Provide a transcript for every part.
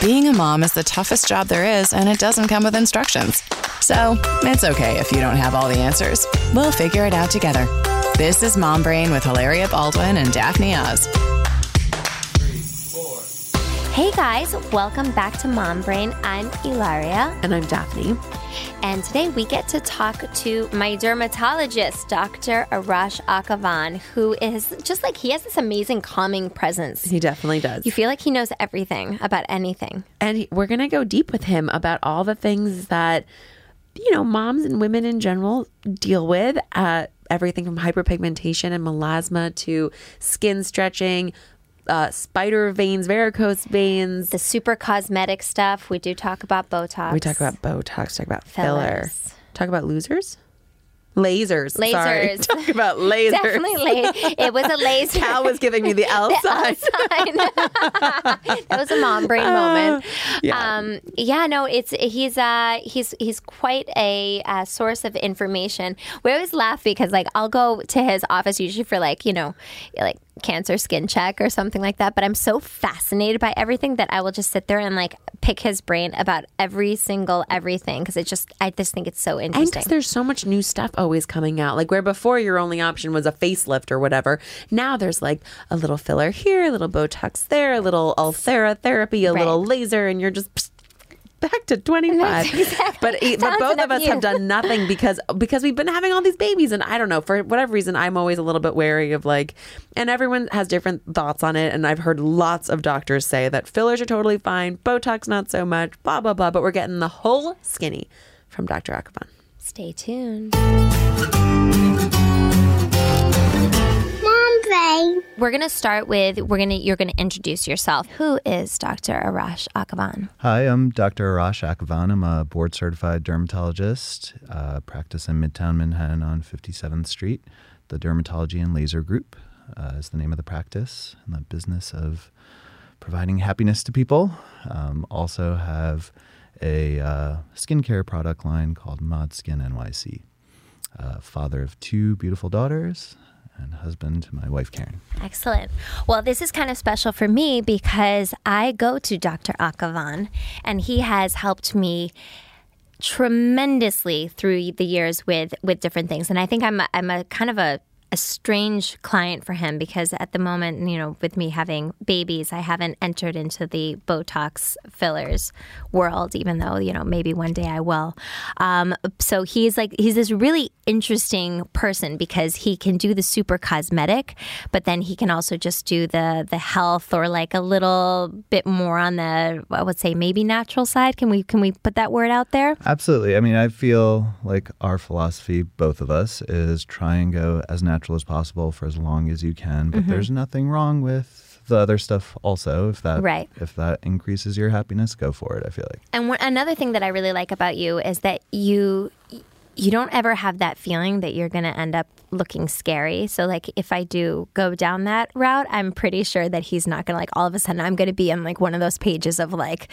Being a mom is the toughest job there is, and it doesn't come with instructions. So, it's okay if you don't have all the answers. We'll figure it out together. This is Mom Brain with Hilaria Baldwin and Daphne Oz. Hey guys, welcome back to Mom Brain. I'm Hilaria. And I'm Daphne. And today we get to talk to my dermatologist, Dr. Arash Akhavan, who is just like he has this amazing calming presence. He definitely does. You feel like he knows everything about anything. And we're going to go deep with him about all the things that, you know, moms and women in general deal with. Uh, everything from hyperpigmentation and melasma to skin stretching, uh, spider veins, varicose veins. The super cosmetic stuff. We do talk about Botox. We talk about Botox, talk about filler, Fillers. talk about losers. Lasers. Sorry. Lasers. Talk about lasers. Definitely late. It was a laser. Cal was giving me the L sign. That was a mom brain moment. yeah. Um, yeah, no, it's he's uh he's he's quite a uh, source of information. We always laugh because like I'll go to his office usually for like you know like cancer skin check or something like that. But I'm so fascinated by everything that I will just sit there and like pick his brain about every single everything because it just I just think it's so And interesting. because there's so much new stuff always coming out, like where before your only option was a facelift or whatever, now there's like a little filler here, a little Botox there, a little Ulthera therapy, a Right. little laser, and you're just psst, back to 25. But, e- but both of us have done nothing because because we've been having all these babies, and I don't know for whatever reason, I'm always a little bit wary of like, and everyone has different thoughts on it, and I've heard lots of doctors say that fillers are totally fine, Botox not so much, blah blah blah, but we're getting the whole skinny from Dr. Akhavan. Stay tuned. Mom brain. We're gonna start with we're gonna you're gonna introduce yourself. Who is Dr. Arash Akhavan? Hi, I'm Dr. Arash Akhavan. I'm a board certified dermatologist, uh, practice in Midtown Manhattan on 57th Street. The Dermatology and Laser Group uh, is the name of the practice and the business of providing happiness to people. Um, also have a uh, skincare product line called Mod Skin NYC. Uh, father of two beautiful daughters and husband to my wife Karen. Excellent. Well, this is kind of special for me because I go to Dr. Akhavan and he has helped me tremendously through the years with with different things. And I think I'm a, I'm a kind of a a strange client for him because at the moment, you know, with me having babies, I haven't entered into the Botox fillers world, even though, you know, maybe one day I will. Um, so he's like, he's this really interesting person because he can do the super cosmetic, but then he can also just do the the health or like a little bit more on the, I would say maybe natural side. Can we can we put that word out there? Absolutely. I mean, I feel like our philosophy, both of us, is try and go as natural as possible for as long as you can. But mm-hmm. there's nothing wrong with the other stuff also. If that Right. if that increases your happiness, go for it. I feel like. And one, another thing that I really like about you is that you you don't ever have that feeling that you're going to end up looking scary. So like if I do go down that route, I'm pretty sure that he's not going to like all of a sudden I'm going to be in like one of those pages of like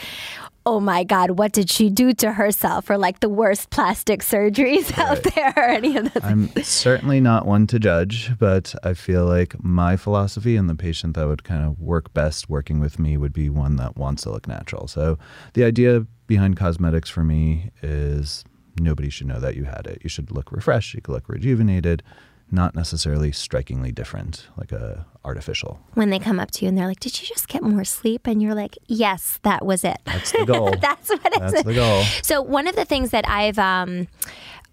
oh my god, what did she do to herself or like the worst plastic surgeries out there or any of those. I'm certainly not one to judge, but I feel like my philosophy and the patient that would kind of work best working with me would be one that wants to look natural. So the idea behind cosmetics for me is nobody should know that you had it. You should look refreshed, you could look rejuvenated, not necessarily strikingly different, like a artificial. When they come up to you and they're like, "Did you just get more sleep?" and you're like, "Yes, that was it." That's the goal. That's what it's That's the goal. So one of the things that I've um,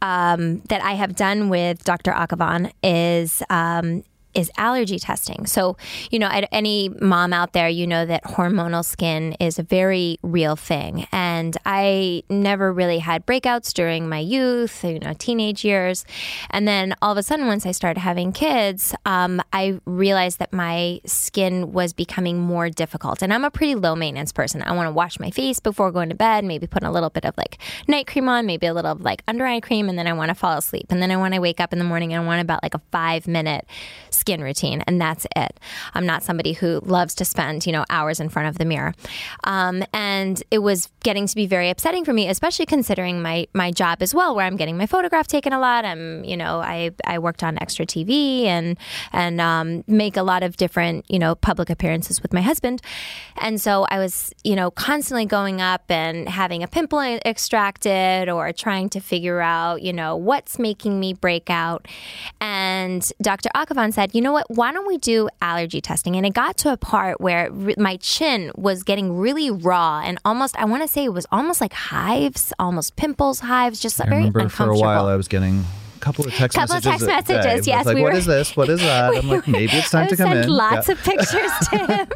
um, that I have done with Dr. Akhavan is um, is allergy testing. So you know, any mom out there, you know that hormonal skin is a very real thing, and I never really had breakouts during my youth, you know, teenage years, and then all of a sudden, once I started having kids, um, I realized that my skin was becoming more difficult, and I'm a pretty low maintenance person. I want to wash my face before going to bed, maybe put a little bit of like night cream on, maybe a little of like under eye cream, and then I want to fall asleep. And then I want to wake up in the morning and I want about like a five minute skin routine, and that's it. I'm not somebody who loves to spend, you know, hours in front of the mirror. Um, and it was getting to be very upsetting for me, especially considering my, my job as well, where I'm getting my photograph taken a lot. I'm, you know, I, I worked on extra TV and, and um, make a lot of different, you know, public appearances with my husband. And so I was, you know, constantly going up and having a pimple extracted or trying to figure out, you know, what's making me break out. And Dr. Akhavan said, you know what, why don't we do allergy testing? And it got to a part where re- my chin was getting really raw and almost, I want to say it was almost like hives, almost pimples, hives, just I very remember for a while I was getting a couple of text Couple messages. text a day. messages, yes, like, we what were- is this? What is that? I'm like, maybe it's time to come sent in. lots Yeah. of pictures to him.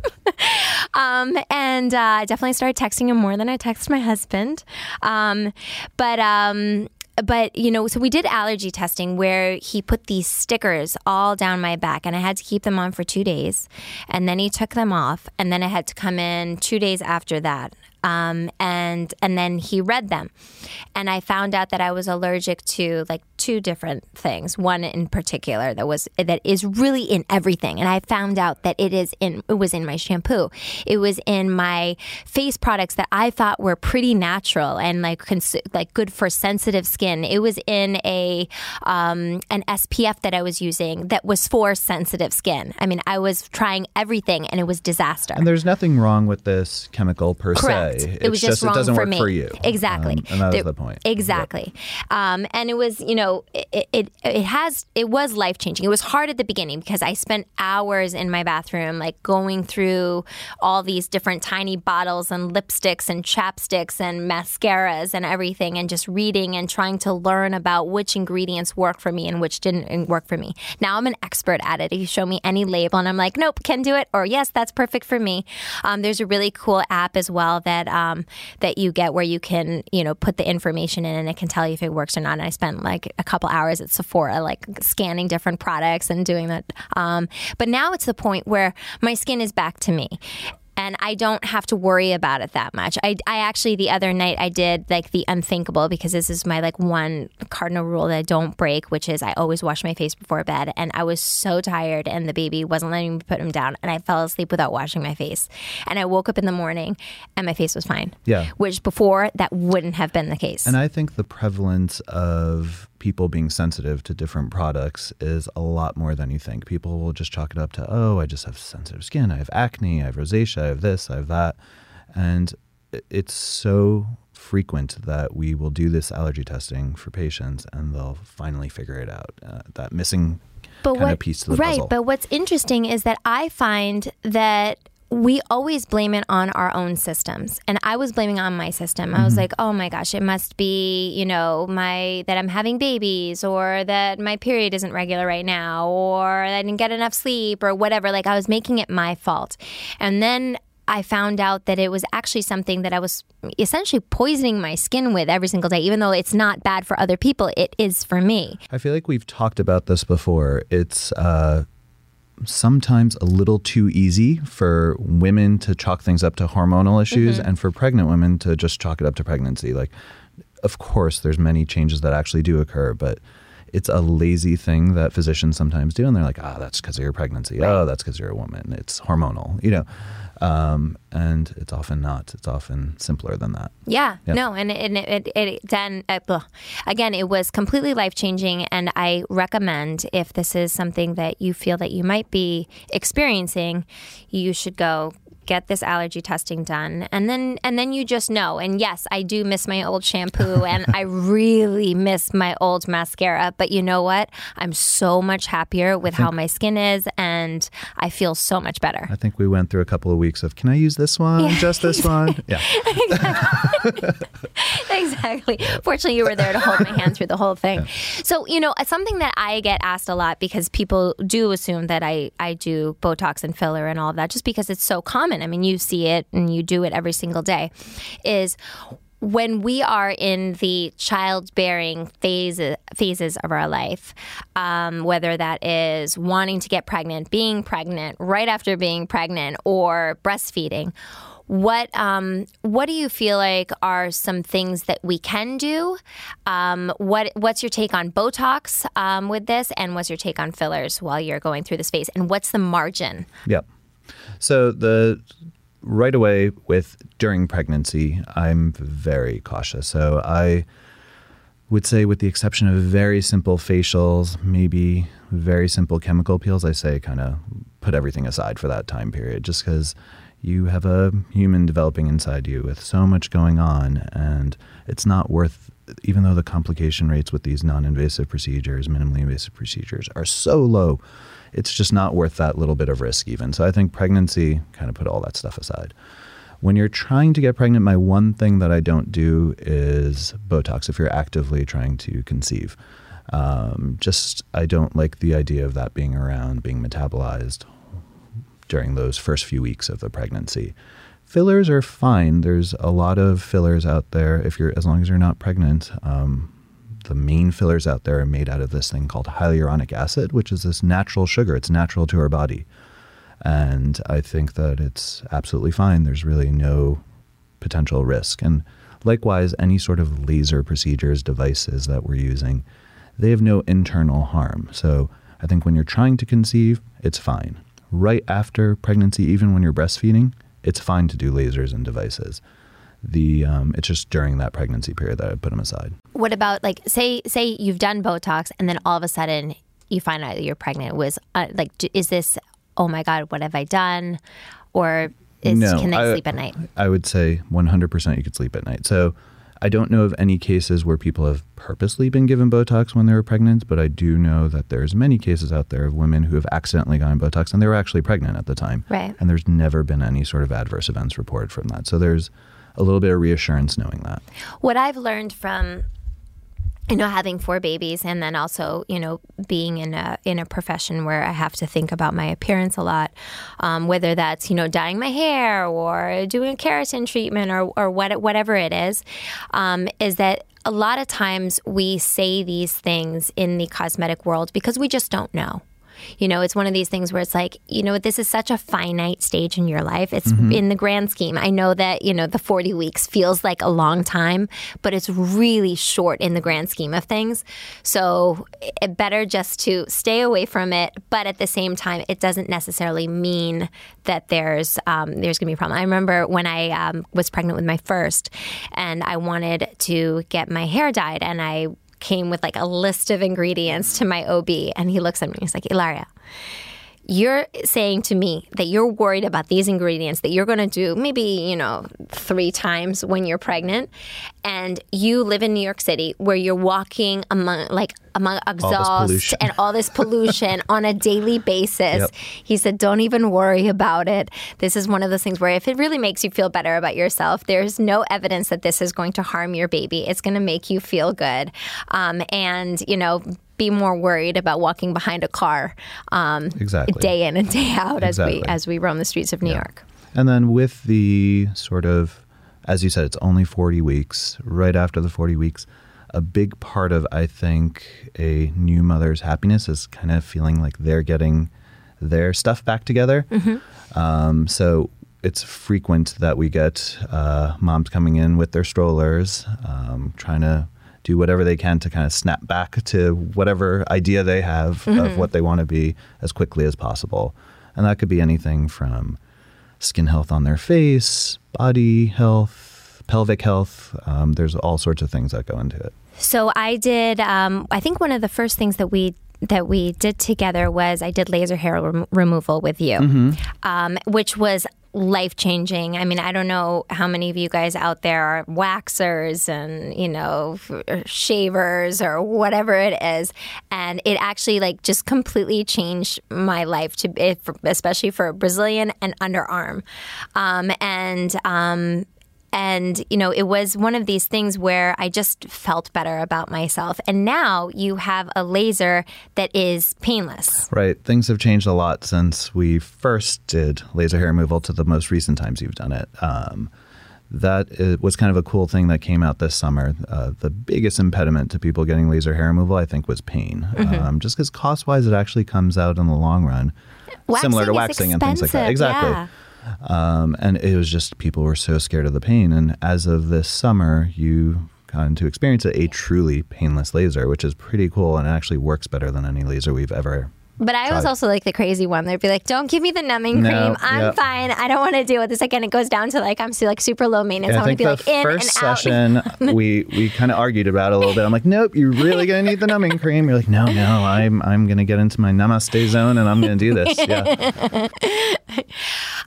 um, and uh, I definitely started texting him more than I text my husband. Um, but um, but you know, so we did allergy testing where he put these stickers all down my back, and I had to keep them on for two days, and then he took them off, and then I had to come in two days after that. Um, and and then he read them, and I found out that I was allergic to like two different things. One in particular that was that is really in everything, and I found out that it is in it was in my shampoo, it was in my face products that I thought were pretty natural and like cons- like good for sensitive skin. It was in a um, an SPF that I was using that was for sensitive skin. I mean, I was trying everything, and it was disaster. And there's nothing wrong with this chemical per Correct. se. It was just, wrong it doesn't for work me. for you. Exactly. Um, and that There- the point. Exactly. Um, and it was, you know, it, it it has it was life changing. It was hard at the beginning because I spent hours in my bathroom, like going through all these different tiny bottles and lipsticks and chapsticks and mascaras and everything, and just reading and trying to learn about which ingredients work for me and which didn't work for me. Now I'm an expert at it. If you show me any label and I'm like, nope, can do it, or yes, that's perfect for me. Um, there's a really cool app as well that um, that you get where you can you know put the information in and it can tell you if it works or not. And I spent like a couple hours at Sephora like scanning different products and doing that. Um, but now it's the point where my skin is back to me. And I don't have to worry about it that much. I, I actually the other night I did like the unthinkable because this is my like one cardinal rule that I don't break, which is I always wash my face before bed. And I was so tired, and the baby wasn't letting me put him down, and I fell asleep without washing my face. And I woke up in the morning, and my face was fine. Yeah. which before that wouldn't have been the case. And I think the prevalence of people being sensitive to different products is a lot more than you think. People will just chalk it up to, oh, I just have sensitive skin. I have acne. I have rosacea. I have this. I have that. And it's so frequent that we will do this allergy testing for patients and they'll finally figure it out. Uh, that missing kind of piece to the right, puzzle. but what's interesting is that I find that we always blame it on our own systems. And I was blaming on my system. I was Mm-hmm. like, "Oh my gosh, it must be, you know, my that I'm having babies or that my period isn't regular right now or I didn't get enough sleep or whatever." Like I was making it my fault. And then I found out that it was actually something that I was essentially poisoning my skin with every single day, even though it's not bad for other people. It is for me. I feel like we've talked about this before. It's uh, sometimes a little too easy for women to chalk things up to hormonal issues and for pregnant women to just chalk it up to pregnancy. Like, of course, there's many changes that actually do occur, but it's a lazy thing that physicians sometimes do. And they're like, ah, that's because of your pregnancy. Oh, that's because you're a woman. It's hormonal, you know. Um, and it's often not. It's often simpler than that. Yeah, Yeah. no, and, and it, it, it then uh, again, it was completely life changing, and I recommend if this is something that you feel that you might be experiencing, you should go get this allergy testing done and then and then you just know and yes i do miss my old shampoo and i really miss my old mascara but you know what i'm so much happier with how my skin is and i feel so much better I think we went through a couple of weeks of, can I use this one? Just this one? Yeah. exactly. Fortunately, you were there to hold my hand through the whole thing. So, you know, something that I get asked a lot because people do assume that I, I do Botox and filler and all of that just because it's so common. I mean, you see it and you do it every single day, is when we are in the childbearing phase, phases of our life, um, whether that is wanting to get pregnant, being pregnant, right after being pregnant, or breastfeeding, what um, what do you feel like are some things that we can do? Um, what what's your take on Botox um, with this, and what's your take on fillers while you're going through this phase? And what's the margin? Yep. So the right away with during pregnancy, I'm very cautious. So I would say, with the exception of very simple facials, maybe very simple chemical peels, I say kind of put everything aside for that time period, just because you have a human developing inside you with so much going on, and it's not worth. Even though the complication rates with these non-invasive procedures, minimally invasive procedures, are so low, it's just not worth that little bit of risk even. So I think pregnancy kind of put all that stuff aside. When you're trying to get pregnant, my one thing that I don't do is Botox if you're actively trying to conceive. Um, just, I don't like the idea of that being around, being metabolized during those first few weeks of the pregnancy. Fillers are fine. There's a lot of fillers out there. If you're, as long as you're not pregnant, um, the main fillers out there are made out of this thing called hyaluronic acid, which is this natural sugar. It's natural to our body. And I think that it's absolutely fine. There's really no potential risk. And likewise, any sort of laser procedures, devices that we're using, they have no internal harm. So I think when you're trying to conceive, it's fine. Right after pregnancy, even when you're breastfeeding, it's fine to do lasers and devices. The um, it's just during that pregnancy period that I put them aside. What about like say say you've done Botox and then all of a sudden you find out that you're pregnant? Was uh, like is this oh my god what have I done, or is No, can they I- sleep at night? I would say 100% you could sleep at night. So I don't know of any cases where people have purposely been given Botox when they were pregnant, but I do know that there's many cases out there of women who have accidentally gotten Botox and they were actually pregnant at the time. Right. And there's never been any sort of adverse events reported from that. So there's a little bit of reassurance knowing that. What I've learned from you know having four babies and then also you know being in a in a profession where I have to think about my appearance a lot, um, whether that's you know dyeing my hair or doing a keratin treatment or or what whatever it is, um, is that a lot of times we say these things in the cosmetic world because we just don't know. You know, it's one of these things where it's like, you know, this is such a finite stage in your life. It's in the grand scheme. I know that, you know, the 40 weeks feels like a long time, but it's really short in the grand scheme of things. So it better just to stay away from it. But at the same time, it doesn't necessarily mean that there's um, there's gonna be a problem. I remember when I um, was pregnant with my first, and I wanted to get my hair dyed, and I came with like a list of ingredients to my OB, and he looks at me. He's like, Hilaria. You're saying to me that you're worried about these ingredients that you're going to do maybe, you know, three times when you're pregnant. And you live in New York City where you're walking among, like, among exhaust pollution. and all this pollution on a daily basis. Yep. He said, Don't even worry about it. This is one of those things where if it really makes you feel better about yourself, there's no evidence that this is going to harm your baby. It's going to make you feel good. Um, and, you know, be more worried about walking behind a car um, Exactly. day in and day out as we as we roam the streets of New York. And then with the sort of, as you said, it's only 40 weeks. Right after the 40 weeks, a big part of, I think, a new mother's happiness is kind of feeling like they're getting their stuff back together. Um, so it's frequent that we get uh, moms coming in with their strollers, um, trying to do whatever they can to kind of snap back to whatever idea they have of what they want to be as quickly as possible. And that could be anything from skin health on their face, body health, pelvic health. Um, there's all sorts of things that go into it. So I did. Um, I think one of the first things that we that we did together was I did laser hair rem- removal with you, um, which was life changing. I mean, I don't know how many of you guys out there are waxers and you know shavers or whatever it is, and it actually like just completely changed my life to especially for Brazilian and underarm, um, and. Um, and, you know, it was one of these things where I just felt better about myself. And now you have a laser that is painless. Right. Things have changed a lot since we first did laser hair removal to the most recent times you've done it. Um, that was kind of a cool thing that came out this summer. Uh, the biggest impediment to people getting laser hair removal, I think, was pain. Um, just because cost wise, it actually comes out in the long run, similar to Waxing and things like that. Exactly. yeah. Um, and it was just people were so scared of the pain. And as of this summer, you gotten to experience a, truly painless laser, which is pretty cool and it actually works better than any laser we've ever But I was also like the crazy one. They'd be like, "Don't give me the numbing No, cream. I'm yeah. fine. I don't want to deal with this." Again, it goes down to like I'm still like super low maintenance. Yeah, I I want to be like in and out. session we we kind of argued about it a little bit. I'm like, nope, you're really gonna need the numbing cream. You're like, no, no, I'm I'm gonna get into my namaste zone and I'm gonna do this. Yeah,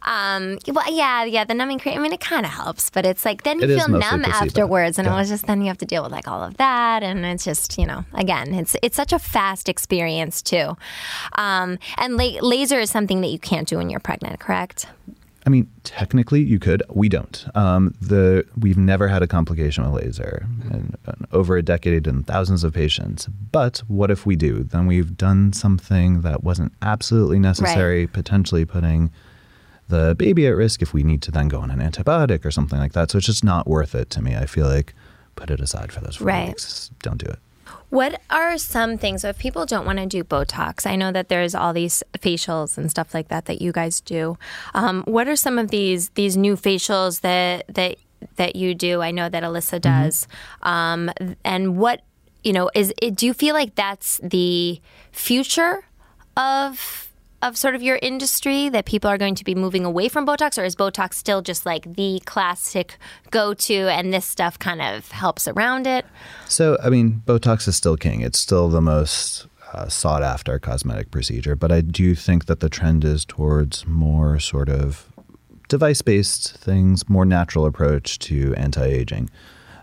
Um, well, yeah, yeah, the numbing cream. I mean, it kind of helps, but it's like then you It feel numb placebo. afterwards, and Yeah. it was just then you have to deal with like all of that, and it's just you know, again, it's it's such a fast experience too. Um, and la- laser is something that you can't do when you're pregnant, correct? I mean, technically you could. We don't. Um, the we've never had a complication with laser in, in over a decade and thousands of patients. But what if we do? Then we've done something that wasn't absolutely necessary, potentially putting the baby at risk if we need to then go on an antibiotic or something like that. So it's just not worth it to me. I feel like put it aside for those four Right. weeks. Don't do it. What are some things? So if people don't want to do Botox, I know that there's all these facials and stuff like that that you guys do. Um, what are some of these these new facials that that that you do? I know that Alyssa does. Um, and what you know is it, do you feel like that's the future of of sort of your industry that people are going to be moving away from Botox, or is Botox still just like the classic go to, and this stuff kind of helps around it? So, I mean, Botox is still king. It's still the most uh, sought after cosmetic procedure. But I do think that the trend is towards more sort of device based things, more natural approach to anti aging.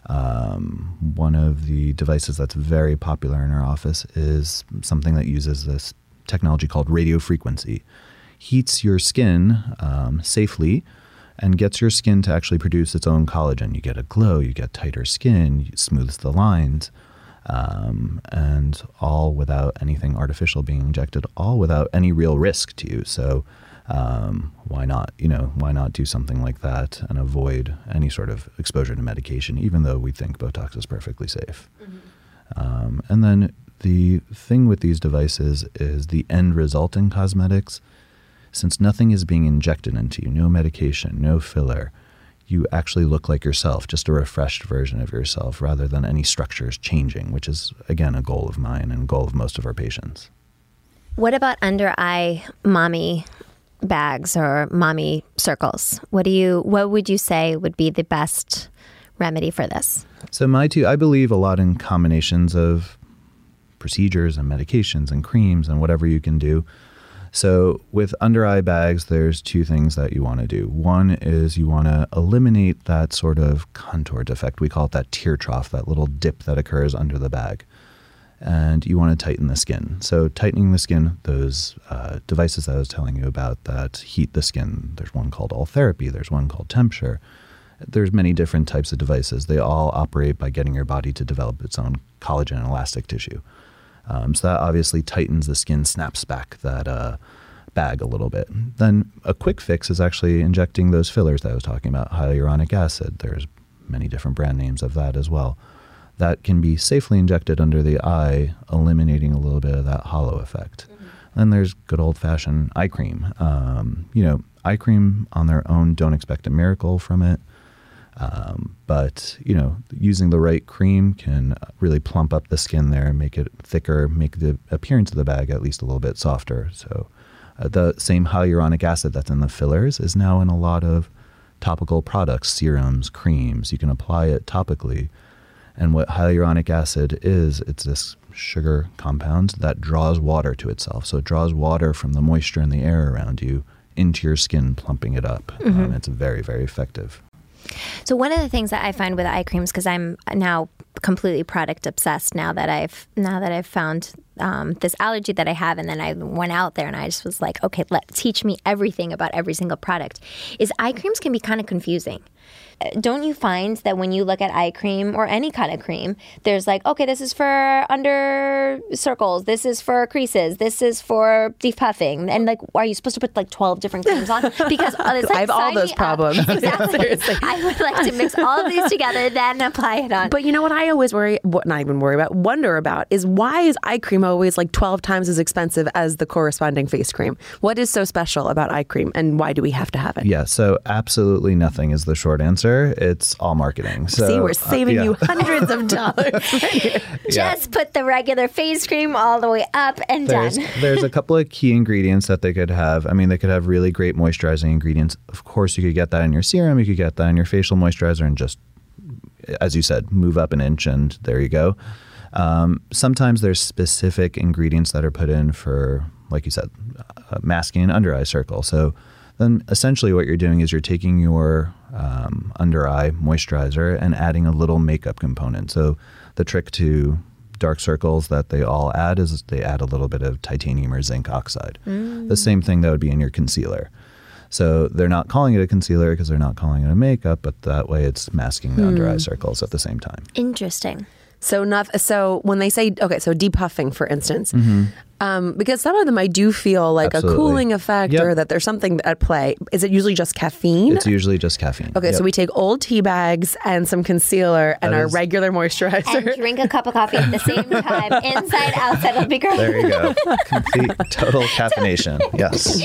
Um, one of the devices that's very popular in our office is something that uses this technology called radio frequency. Heats your skin um, safely and gets your skin to actually produce its own collagen. You get a glow, you get tighter skin, smooths the lines, um, and all without anything artificial being injected, all without any real risk to you. So, um, why not? You know, why not do something like that and avoid any sort of exposure to medication, even though we think Botox is perfectly safe. Um, and then the thing with these devices is the end result in cosmetics. Since nothing is being injected into you, no medication, no filler, you actually look like yourself, just a refreshed version of yourself, rather than any structures changing, which is, again, a goal of mine and goal of most of our patients. What about under eye mommy bags or mommy circles? What do you what would you say would be the best remedy for this? So, my two, I believe a lot in combinations of procedures and medications and creams and whatever you can do. So, with under eye bags, there's two things that you want to do. One is you want to eliminate that sort of contour defect. We call it that tear trough, that little dip that occurs under the bag. And you want to tighten the skin. So, tightening the skin, those uh, devices that I was telling you about that heat the skin, there's one called Ultherapy, there's one called TempSure there's many different types of devices. They all operate by getting your body to develop its own collagen and elastic tissue. Um, so that obviously tightens the skin, snaps back that uh, bag a little bit. Then a quick fix is actually injecting those fillers that I was talking about, hyaluronic acid. There's many different brand names of that as well. That can be safely injected under the eye, eliminating a little bit of that hollow effect. Then there's good old fashioned eye cream. Um, you know, eye cream on their own, don't expect a miracle from it. Um, but you know, using the right cream can really plump up the skin there, make it thicker, make the appearance of the bag at least a little bit softer. So, uh, the same hyaluronic acid that's in the fillers is now in a lot of topical products, serums, creams. You can apply it topically. And what hyaluronic acid is, it's this sugar compound that draws water to itself. So it draws water from the moisture in the air around you into your skin, plumping it up. Um, it's very, very effective. So one of the things that I find with eye creams, because I'm now completely product obsessed now that I've now that I've found um, this allergy that I have, and then I went out there and I just was like, okay, let teach me everything about every single product. Is eye creams can be kind of confusing Uh, Don't you find that when you look at eye cream or any kind of cream, there's like, okay, this is for under circles, this is for creases, this is for depuffing, and like, are you supposed to put like twelve different creams on? Because it's like, I have all those problems. Exactly. I would like to mix all of these together, then apply it on. But you know what I always worry, what not even worry about, wonder about is why is eye cream always like 12 times as expensive as the corresponding face cream? What is so special about eye cream and why do we have to have it? Yeah, so absolutely nothing is the short answer. It's all marketing. So, See, we're uh, saving yeah. you hundreds of dollars. Yeah. Just put the regular face cream all the way up and There's, done. there's a couple of key ingredients that they could have. I mean, they could have really great moisturizing ingredients. Of course, you could get that in your serum, you could get that in your facial moisturizer, and just, as you said, move up an inch, and there you go. Um, sometimes there's specific ingredients that are put in for, like you said, uh, masking an under eye circle. So then essentially what you're doing is you're taking your um, under eye moisturizer and adding a little makeup component. So the trick to dark circles that they all add is they add a little bit of titanium or zinc oxide. The same thing that would be in your concealer. So they're not calling it a concealer because they're not calling it a makeup, but that way it's masking the under eye circles at the same time. Interesting. So not so when they say okay, so depuffing for instance, mm-hmm. Um, because some of them I do feel like. Absolutely. a cooling effect Yep. or that there's something at play. Is it usually just caffeine? It's usually just caffeine. okay, so we take old tea bags and some concealer and That our is- regular And moisturizer. drink a cup of coffee at the same time, inside, outside. It'll be great. There you go. Complete total caffeination. Yes.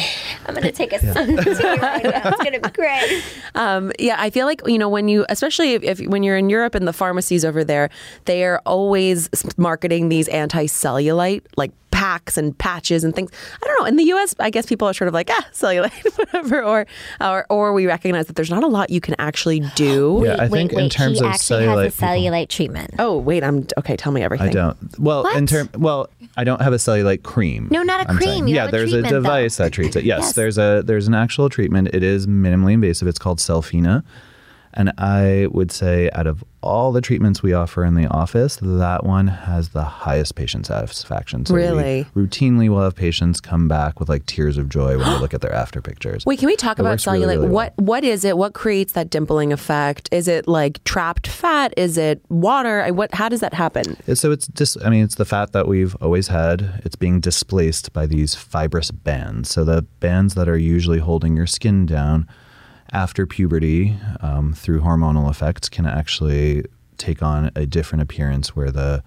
I'm going to take a sun tea right now. It's going to be great. Um, yeah, I feel like you know when you, especially if, if when you're in Europe and the pharmacies over there, they are always marketing these anti-cellulite like packs and patches and things. I don't know. In the U.S., I guess people are sort of like ah, cellulite, whatever, or or or we recognize that there's not a lot you can actually do. Yeah, I think in terms he of actually cellulite has a people- cellulite treatment. Oh wait, I'm okay. Tell me everything. I don't. Well, in What? term, well, I don't have a cellulite cream. No, not a I'm cream. You yeah, have a there's treatment, a device though. that treats it. Yes, Yes. there's a there's an actual treatment. It is minimally invasive. It's called Cellfina, and I would say out of all the treatments we offer in the office, that one has the highest patient satisfaction. So we Really? routinely will have patients come back with like tears of joy when they look at their after pictures. Wait, can we talk It about cellulite? really, really what what is it? What creates that dimpling effect? Is it like trapped fat? Is it water? I, what? How does that happen? So it's just, I mean, it's the fat that we've always had. It's being displaced by these fibrous bands. So the bands that are usually holding your skin down after puberty um, through hormonal effects can actually take on a different appearance where the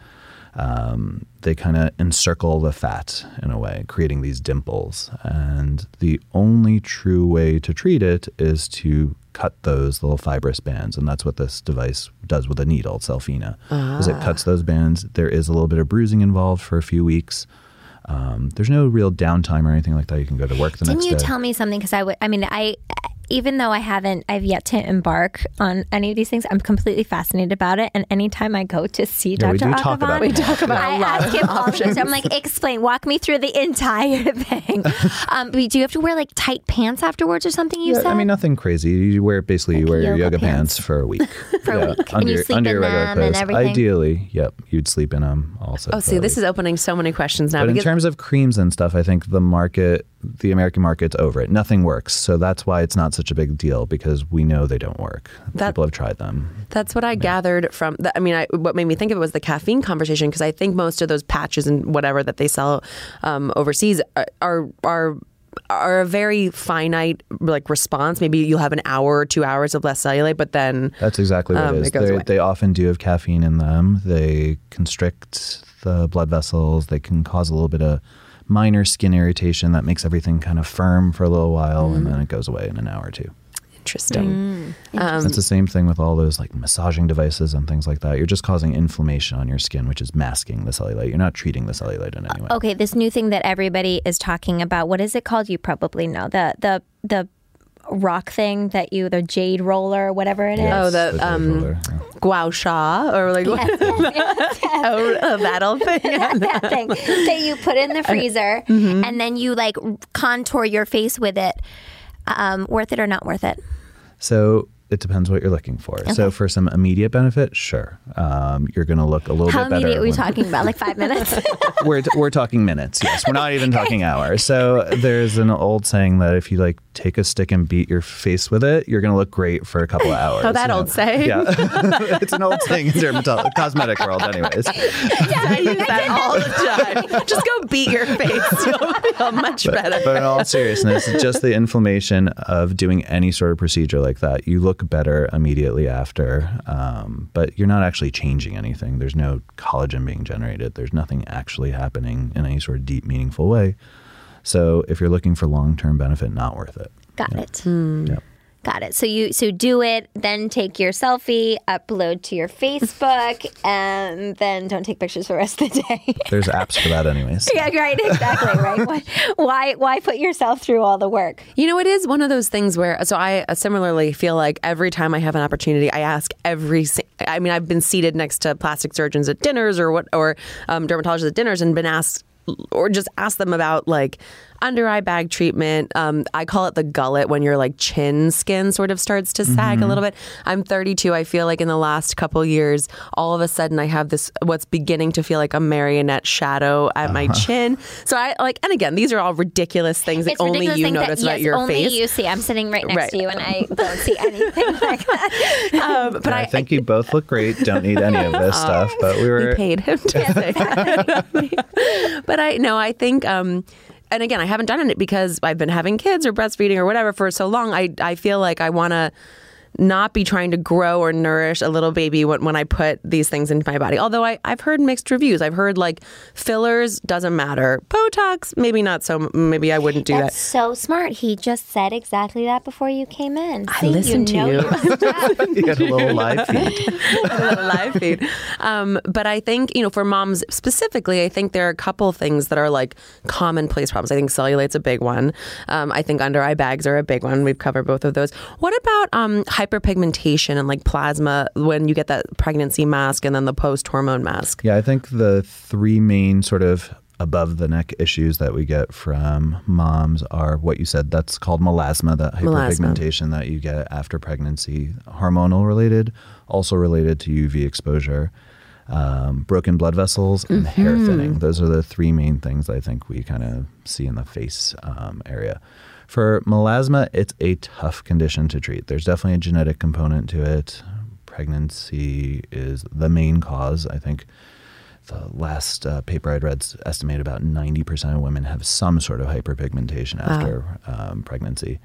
um, they kind of encircle the fat in a way, creating these dimples. And the only true way to treat it is to cut those little fibrous bands, and that's what this device does with a needle, Cellfina. Is it cuts those bands? There is a little bit of bruising involved for a few weeks. Um, there's no real downtime or anything like that. You can go to work the Didn't next you tell me something? Because I would, I mean, I, even though I haven't, I've yet to embark on any of these things, I'm completely fascinated about it. And anytime I go to see Yeah, Dr. we do Akhavan, talk about We that. talk about I a lot ask him all the options. time. I'm like, explain, walk me through the entire thing. um, but do you have to wear like tight pants afterwards or something? You Yeah, said. I mean, nothing crazy. You wear basically you Like wear your yoga yoga pants. pants. for a week. For a week. And under, you your- sleep under in your them and everything? Ideally, yep, you'd sleep in them also. Oh, see, this week. is opening so many questions now. But in terms of creams and stuff, I think the market, the American market's over it. Nothing works, so that's why it's not such a big deal because we know they don't work. That- People have tried them. That's what I gathered from. The, I mean, I, what made me think of it was the caffeine conversation because I think most of those patches and whatever that they sell um, overseas are, are are are a very finite like response. Maybe you'll have an hour or two hours of less cellulite, but then That's exactly what Um, it is. it goes They- away. they often do have caffeine in them. They constrict the blood vessels. They can cause a little bit of minor skin irritation that makes everything kind of firm for a little while, and mm-hmm. then it goes away in an hour or two. interesting. Mm. Um, it's the same thing with all those like massaging devices and things like that. You're just causing inflammation on your skin, which is masking the cellulite. You're not treating the cellulite in any way. okay, this new thing that everybody is talking about. What is it called? You probably know the the the rock thing that you the jade roller, whatever it is. Oh, the, jade um, roller, yeah. Gua Sha or like oh, uh, that old thing. that thing that you put in the freezer Mm-hmm. and then you like contour your face with it. Um, worth it or not worth it? So it depends what you're looking for. So for some immediate benefit, sure, um, you're going to look a little How bit better. How immediate are we when- talking about? Like five minutes? we're we're talking minutes. Yes, we're not even talking hours. So there's an old saying that if you like take a stick and beat your face with it, you're going to look great for a couple of hours. Oh, that you old saying. Yeah, it's an old saying in dermatology, cosmetic world, anyways. Yeah, I use that all the time. Just go beat your face. You'll feel much better. But in all seriousness, just the inflammation of doing any sort of procedure like that, you look better immediately after. Um, but you're not actually changing anything. There's no collagen being generated. There's nothing actually happening in any sort of deep, meaningful way. So if you're looking for long term benefit, not worth it. Got it. Yep. Got it. So you so do it, then take your selfie, upload to your Facebook, and then don't take pictures for the rest of the day. There's apps for that, anyways. yeah, right. Exactly. Right. Why, why why put yourself through all the work? You know, it is one of those things where, so I uh, similarly feel like every time I have an opportunity, I ask every. I mean, I've been seated next to plastic surgeons at dinners or what, or um, dermatologists at dinners, and been asked, or just asked them about like under eye bag treatment. Um, I call it the gullet when your like chin skin sort of starts to sag a little bit. I'm 32. I feel like in the last couple years, all of a sudden I have this what's beginning to feel like a marionette shadow at my chin. So I like, and again, these are all ridiculous things that It's only you notice that, about yes, your only face. you see. I'm sitting right next Right. to you, and I don't see anything like that. Um, but I, I, think you both look great. Don't need any of this stuff. But we were we paid him to say that. but I no, I think um and again, I haven't done it because I've been having kids or breastfeeding or whatever for so long. I I feel like I want to not be trying to grow or nourish a little baby when, when I put these things into my body. Although I, I've heard mixed reviews. I've heard like fillers doesn't matter. Botox, maybe not so. Maybe I wouldn't do That's that. so smart. He just said exactly that before you came in. I See, listened to know you. your you had a little live feed. live feed. Um, but I think, you know, for moms specifically, I think there are a couple things that are like commonplace problems. I think cellulite's a big one. Um, I think under eye bags are a big one. We've covered both of those. What about um, hyperpigmentation and like plasma when you get that pregnancy mask and then the post hormone mask? Yeah, I think the three main sort of above the neck issues that we get from moms are what you said. That's called melasma, that Melasma. hyperpigmentation that you get after pregnancy, hormonal related, also related to UV exposure. Um, broken blood vessels and hair thinning. Those are the three main things I think we kind of see in the face um, area. For melasma, it's a tough condition to treat. There's definitely a genetic component to it. Pregnancy is the main cause. I think the last uh, paper I'd read estimated about 90% of women have some sort of hyperpigmentation after um, pregnancy.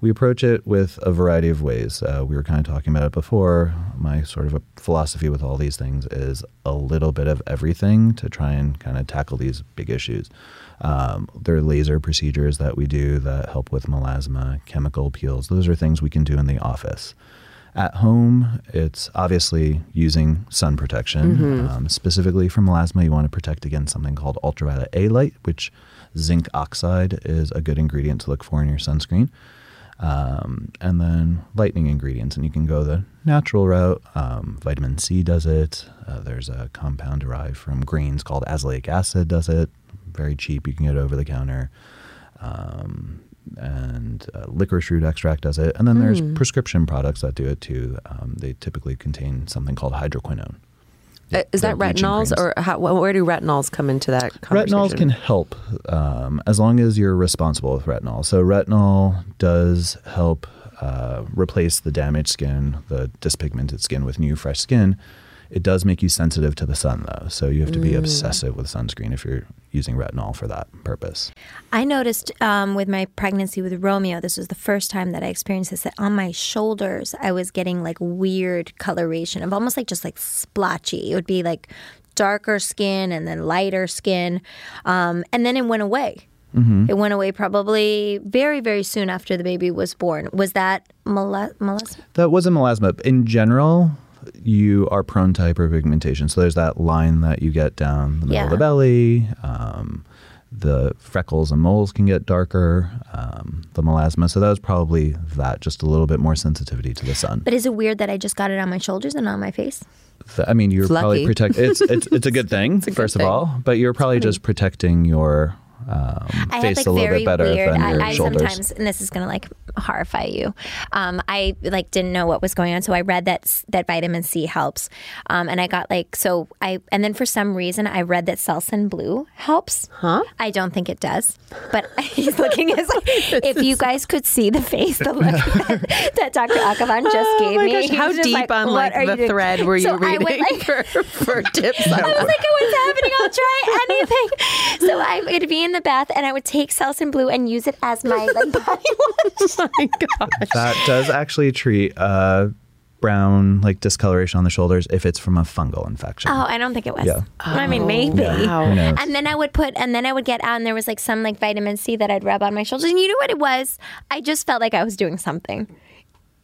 We approach it with a variety of ways. Uh, we were kind of talking about it before. My sort of a philosophy with all these things is a little bit of everything to try and kind of tackle these big issues. Um, there are laser procedures that we do that help with melasma, chemical peels. Those are things we can do in the office. At home, it's obviously using sun protection. Um, specifically for melasma, you want to protect against something called ultraviolet A light, which zinc oxide is a good ingredient to look for in your sunscreen. Um, and then lightning ingredients, and you can go the natural route. Um, vitamin C does it. Uh, there's a compound derived from grains called azelaic acid does it. Very cheap. You can get it over the counter. Um, and uh, licorice root extract does it. And then there's prescription products that do it too. Um, they typically contain something called hydroquinone. Uh, is that retinols or how, where do retinols come into that conversation? Retinols can help um, as long as you're responsible with retinol. So retinol does help uh, replace the damaged skin, the dyspigmented skin with new, fresh skin. It does make you sensitive to the sun, though. So you have to be Mm. obsessive with sunscreen if you're using retinol for that purpose. I noticed um, with my pregnancy with Romeo, this was the first time that I experienced this. That on my shoulders, I was getting like weird coloration of almost like just like splotchy. It would be like darker skin and then lighter skin, um, and then it went away. It went away probably very very soon after the baby was born. Was that melasma? That wasn't melasma. In general, you are prone to hyperpigmentation. So there's that line that you get down the middle of the belly. Um, the freckles and moles can get darker. Um, the melasma. So that was probably that. Just a little bit more sensitivity to the sun. But is it weird that I just got it on my shoulders and not on my face? Th- I mean, you're It's probably lucky. protect. It's it's it's a good thing a good first thing. of all, but you're probably just protecting your um, I face had like a little bit better weird. than your I, I shoulders. sometimes, and this is gonna like horrify you. Um, I like didn't know what was going on, so I read that that vitamin C helps, um, and I got like so I and then for some reason I read that Selsun Blue helps. Huh? I don't think it does, but he's looking as if you guys could see the face, the look that, that Dr. Akhavan just Oh gave me. gosh, how deep on like the doing?" thread were you So I reading like, for, for tips? I was like, what's happening? I'll try anything. So I would be in the bath and I would take Selsun Blue and use it as my like body wash. Oh my gosh. That does actually treat uh, brown like discoloration on the shoulders if it's from a fungal infection. Oh, I don't think it was. Yeah. I mean, maybe. wow. And then I would put, and then I would get out, and there was like some like vitamin C that I'd rub on my shoulders. And you know what it was? I just felt like I was doing something.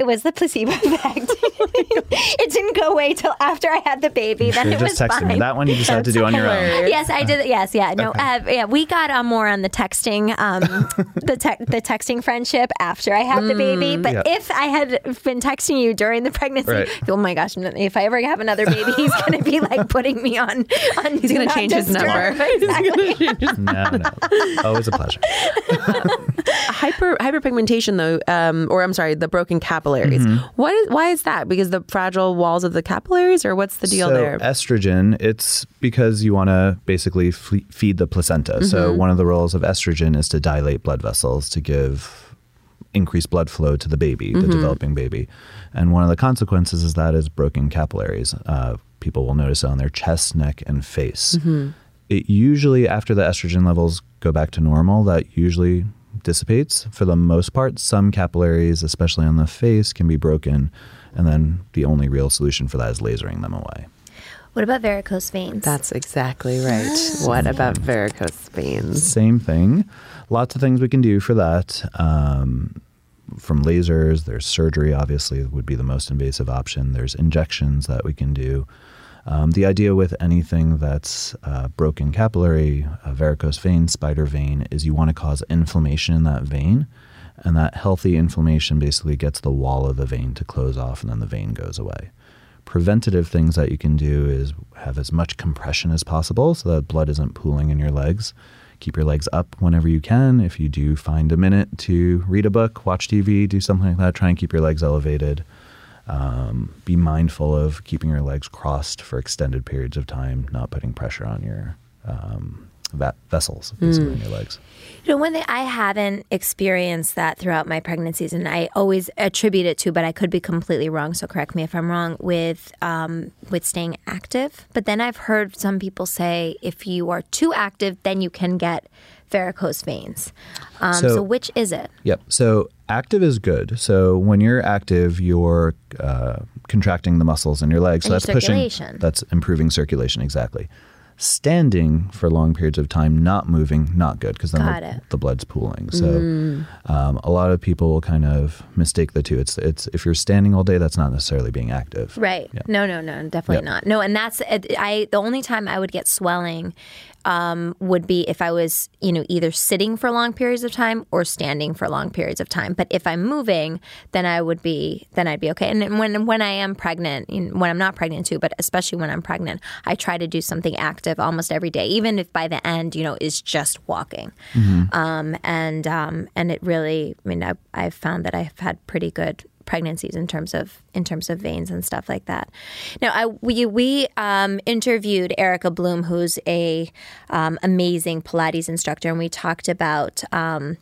It was the placebo effect. it didn't go away till after I had the baby. Then You're it just was texting fine. me. That one you just had to do on your own. Yes, I did. Yes, yeah, no, uh, yeah. We got uh, more on the texting, um, the te- the texting friendship after I had the baby. But Yeah. if I had been texting you during the pregnancy, Right. oh my gosh, if I ever have another baby, he's going to be like putting me on. on He's going to change his number. Exactly. No, no. Always a pleasure. Hyper hyperpigmentation though, um, or I'm sorry, the broken capillaries. Mm-hmm. What is why is that? Because the fragile walls of the capillaries, or what's the deal so there? estrogen, it's because you want to basically fle- feed the placenta. So mm-hmm. one of the roles of estrogen is to dilate blood vessels to give increased blood flow to the baby, the mm-hmm. developing baby. And one of the consequences is that is broken capillaries. Uh, people will notice it on their chest, neck, and face. It usually, after the estrogen levels go back to normal, that usually dissipates for the most part. Some capillaries, especially on the face, can be broken. And then the only real solution for that is lasering them away. What about varicose veins? That's exactly right. What about varicose veins? Same thing. Lots of things we can do for that. Um, from lasers, there's surgery, obviously, would be the most invasive option. There's injections that we can do. Um, the idea with anything that's uh, broken capillary, varicose vein, spider vein, is you want to cause inflammation in that vein. And that healthy inflammation basically gets the wall of the vein to close off, and then the vein goes away. Preventative things that you can do is have as much compression as possible so that blood isn't pooling in your legs. Keep your legs up whenever you can. If you do find a minute to read a book, watch TV, do something like that, try and keep your legs elevated. Um, be mindful of keeping your legs crossed for extended periods of time, not putting pressure on your um, vessels, basically, in your legs. You know, one thing I haven't experienced that throughout my pregnancies, and I always attribute it to, but I could be completely wrong. So correct me if I'm wrong with um, with staying active. But then I've heard some people say if you are too active, then you can get varicose veins. Um, so, So- which is it? Yep. So active is good. So when you're active, you're uh, contracting the muscles in your legs. So And that's pushing. That's improving circulation. Exactly. Standing for long periods of time, not moving, not good because then the, the blood's pooling. So um, a lot of people will kind of mistake the two. It's it's if you're standing all day, that's not necessarily being active. Right. Yeah. No, no, no, definitely Yeah. not. No, and that's I. The only time I would get swelling um, would be if I was, you know, either sitting for long periods of time or standing for long periods of time. But if I'm moving, then I would be, then I'd be okay. And when when I am pregnant, you know, when I'm not pregnant too, but especially when I'm pregnant, I try to do something active almost every day, even if by the end, you know, is just walking. Um, and um, and it really, I mean, I, I've found that I've had pretty good pregnancies in terms of in terms of veins and stuff like that. Now, I we we um, interviewed Erika Bloom, who's a um, amazing Pilates instructor, and we talked about. Um,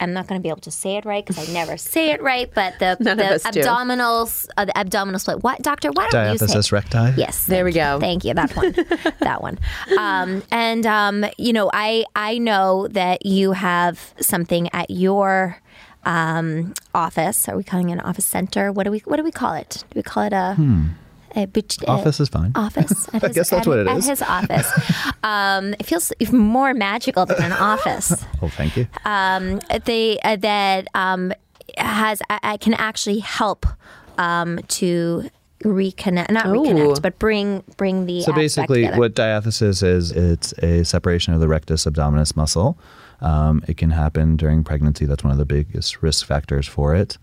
I'm not going to be able to say it right because I never say it right, but the, the us abdominals, uh, the abdominal split. What, doctor? Why don't you say? Diastasis recti. Yes. There we thank you. go. Thank you. That one. that one. Um, and um, you know, I I know that you have something at your um, office. Are we calling it an office center? What do we What do we call it? Do we call it a? a bit- a- Office is fine. Office. At I guess that's at, what it at is. his office. Um, it feels more magical than an office Oh, thank you. um, they uh, that um, has I, I can actually help um, to reconnect, not reconnect, but bring bring the So basically, together. what diastasis is, it's a separation of the rectus abdominis muscle. Um, it can happen during pregnancy. That's one of the biggest risk factors for it.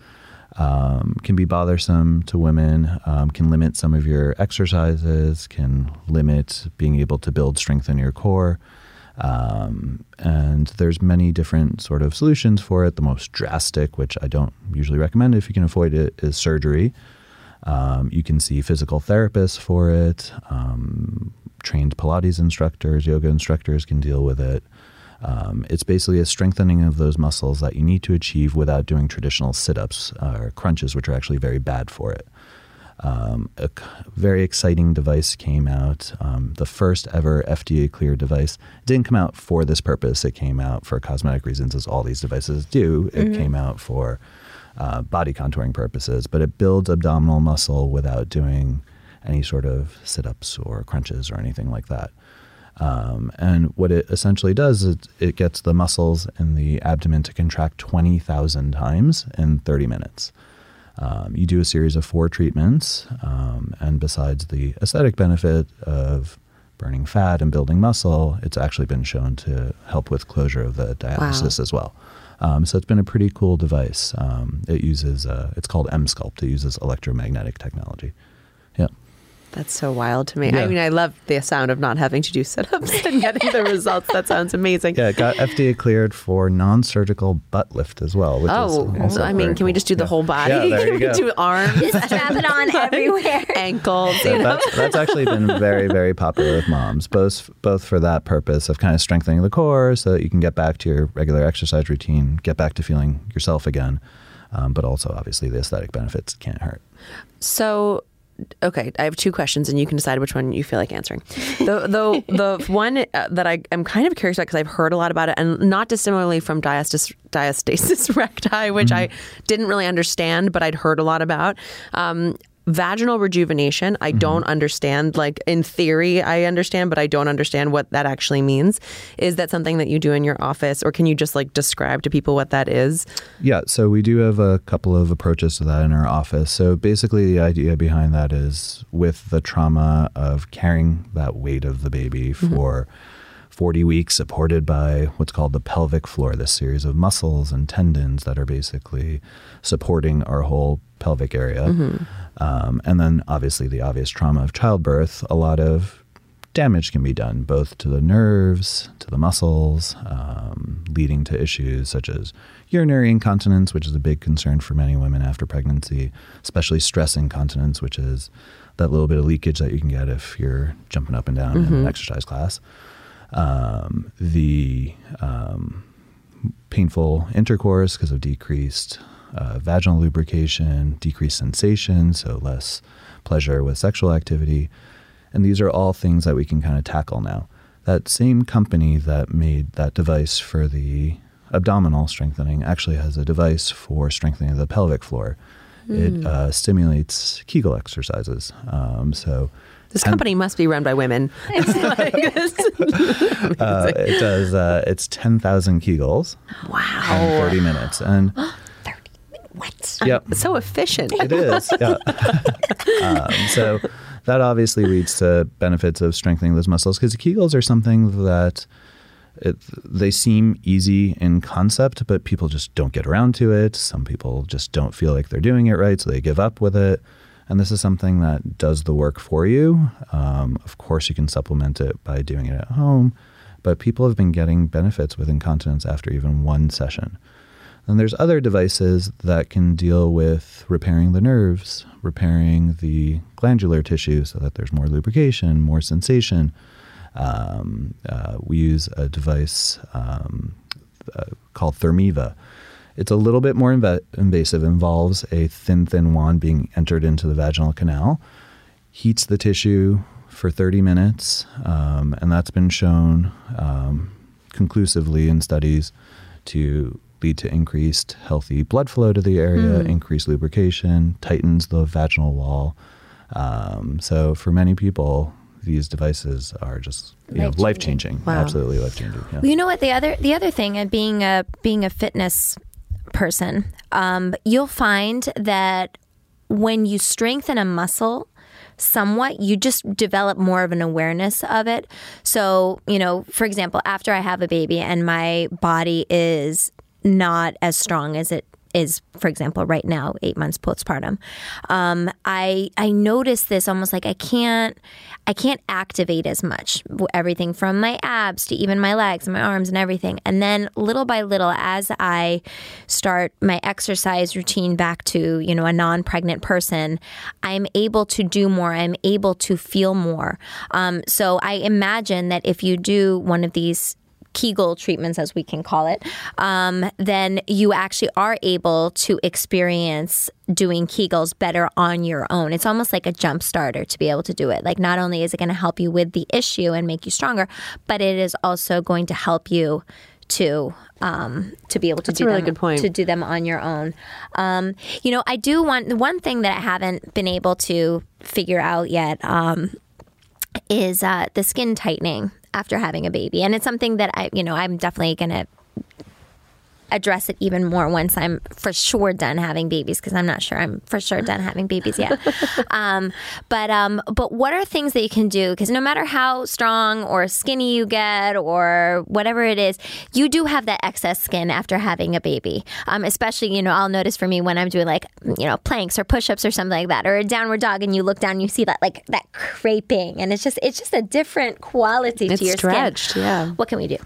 Um, can be bothersome to women. Um, can limit some of your exercises. Can limit being able to build strength in your core. Um, and there's many different sort of solutions for it. The most drastic, which I don't usually recommend if you can avoid it, is surgery. Um, you can see physical therapists for it. Um, trained Pilates instructors, yoga instructors can deal with it. Um, it's basically a strengthening of those muscles that you need to achieve without doing traditional sit ups uh, or crunches, which are actually very bad for it. Um, a very exciting device came out. Um, the first ever FDA cleared device it didn't come out for this purpose. It came out for cosmetic reasons, as all these devices do. It came out for uh, body contouring purposes, but it builds abdominal muscle without doing any sort of sit ups or crunches or anything like that. Um, and what it essentially does is it gets the muscles in the abdomen to contract 20,000 times in 30 minutes. Um, you do a series of four treatments, um, and besides the aesthetic benefit of burning fat and building muscle, it's actually been shown to help with closure of the diastasis as well. Um, so it's been a pretty cool device. Um, it uses, uh, it's called Emsculpt. It uses electromagnetic technology. Yeah. That's so wild to me. Yeah. I mean, I love the sound of not having to do sit ups and getting the results. That sounds amazing. Yeah, it got FDA cleared for non-surgical butt lift as well. Which Oh, is also I mean, very can we just do the Yeah. whole body? Yeah, there can you we go. do arms, Just strap it on everywhere. ankles? So You know? that's, that's actually been very, very popular with moms, both both for that purpose of kind of strengthening the core so that you can get back to your regular exercise routine, get back to feeling yourself again, um, but also obviously the aesthetic benefits can't hurt. So, okay, I have two questions, and you can decide which one you feel like answering. The the the one uh, that I am kind of curious about because I've heard a lot about it, and not dissimilarly from diastasis, diastasis recti, which I didn't really understand, but I'd heard a lot about. Um, Vaginal rejuvenation, I mm-hmm. don't understand. Like in theory, I understand, but I don't understand what that actually means. Is that something that you do in your office, or can you just like describe to people what that is? Yeah, so we do have a couple of approaches to that in our office. So basically, the idea behind that is with the trauma of carrying that weight of the baby mm-hmm. for 40 weeks, supported by what's called the pelvic floor, this series of muscles and tendons that are basically supporting our whole pelvic area. Um, and then obviously, the obvious trauma of childbirth, a lot of damage can be done both to the nerves, to the muscles, um, leading to issues such as urinary incontinence, which is a big concern for many women after pregnancy, especially stress incontinence, which is that little bit of leakage that you can get if you're jumping up and down in an exercise class. Um, the um, painful intercourse because of decreased uh, vaginal lubrication, decreased sensation, so less pleasure with sexual activity. And these are all things that we can kind of tackle now. That same company that made that device for the abdominal strengthening actually has a device for strengthening the pelvic floor. It uh, stimulates Kegel exercises. Um, so This company must be run by women. It's like- uh, it does. Uh, it's ten thousand Kegels in wow. thirty minutes, and What? yep, It's so efficient. It is, yeah. um, so that obviously leads to benefits of strengthening those muscles because Kegels are something that it, they seem easy in concept, but people just don't get around to it. Some people just don't feel like they're doing it right, so they give up with it. And this is something that does the work for you. Um, of course, you can supplement it by doing it at home, but people have been getting benefits with incontinence after even one session. And there's other devices that can deal with repairing the nerves, repairing the glandular tissue so that there's more lubrication, more sensation. Um, uh, we use a device um, uh, called Thermiva. It's a little bit more inv- invasive, involves a thin, thin wand being entered into the vaginal canal, heats the tissue for 30 minutes, um, and that's been shown um, conclusively in studies to lead to increased healthy blood flow to the area, increased lubrication, tightens the vaginal wall. Um, so for many people, these devices are just you know, Life-changing. life changing, Wow. absolutely life changing. Yeah. Well, you know what the other the other thing, and being a being a fitness person, um, you'll find that when you strengthen a muscle somewhat, you just develop more of an awareness of it. So, you know, for example, after I have a baby and my body is not as strong as it is, for example, right now eight months postpartum, um, I I notice this almost like I can't I can't activate as much everything from my abs to even my legs and my arms and everything. And then little by little, as I start my exercise routine back to you know a non-pregnant person, I'm able to do more. I'm able to feel more. Um, so I imagine that if you do one of these Kegel treatments, as we can call it, um, then you actually are able to experience doing Kegels better on your own. It's almost like a jump starter to be able to do it. Like, not only is it going to help you with the issue and make you stronger, but it is also going to help you to um, to be able to That's a do really them good point. to do them on your own. Um, you know, I do want the one thing that I haven't been able to figure out yet um, is uh, the skin tightening after having a baby, and it's something that I, you know, I'm definitely gonna address it even more once I'm for sure done having babies because I'm not sure I'm for sure done having babies yet. um, but um, but what are things that you can do? Because no matter how strong or skinny you get or whatever it is, you do have that excess skin after having a baby. Um, especially you know I'll notice for me when I'm doing like you know planks or push-ups or something like that or a downward dog and you look down you see that like that craping and it's just it's just a different quality It's to your stretched, skin. yeah. What can we do?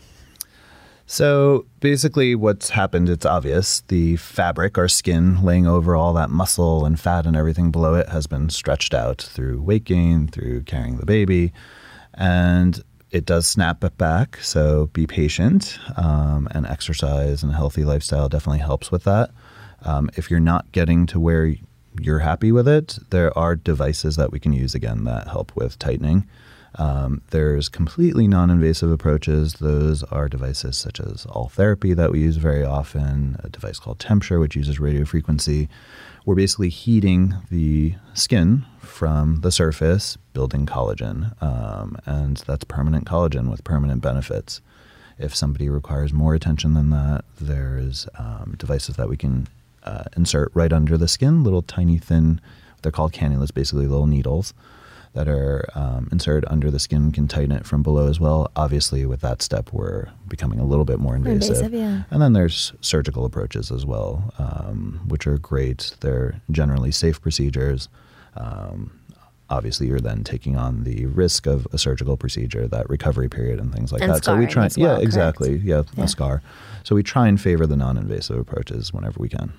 So basically, what's happened, it's obvious. The fabric, our skin, laying over all that muscle and fat and everything below it, has been stretched out through weight gain, through carrying the baby. And it does snap it back. So be patient. Um, and exercise and a healthy lifestyle definitely helps with that. Um, if you're not getting to where you're happy with it, there are devices that we can use again that help with tightening. Um, there's completely non invasive approaches. Those are devices such as Ultherapy that we use very often, a device called TempSure, which uses radio frequency. We're basically heating the skin from the surface, building collagen. Um, and that's permanent collagen with permanent benefits. If somebody requires more attention than that, there's um, devices that we can uh, insert right under the skin, little tiny thin, they're called cannulas, basically little needles that are um, inserted under the skin can tighten it from below as well. Obviously, with that step, we're becoming a little bit more invasive. invasive, yeah. And then there's surgical approaches as well, um, which are great. They're generally safe procedures. Um, obviously, you're then taking on the risk of a surgical procedure, that recovery period, and things like And that. so we try, well, yeah, correct? exactly, yeah, Yeah. a scar. So we try and favor the non-invasive approaches whenever we can.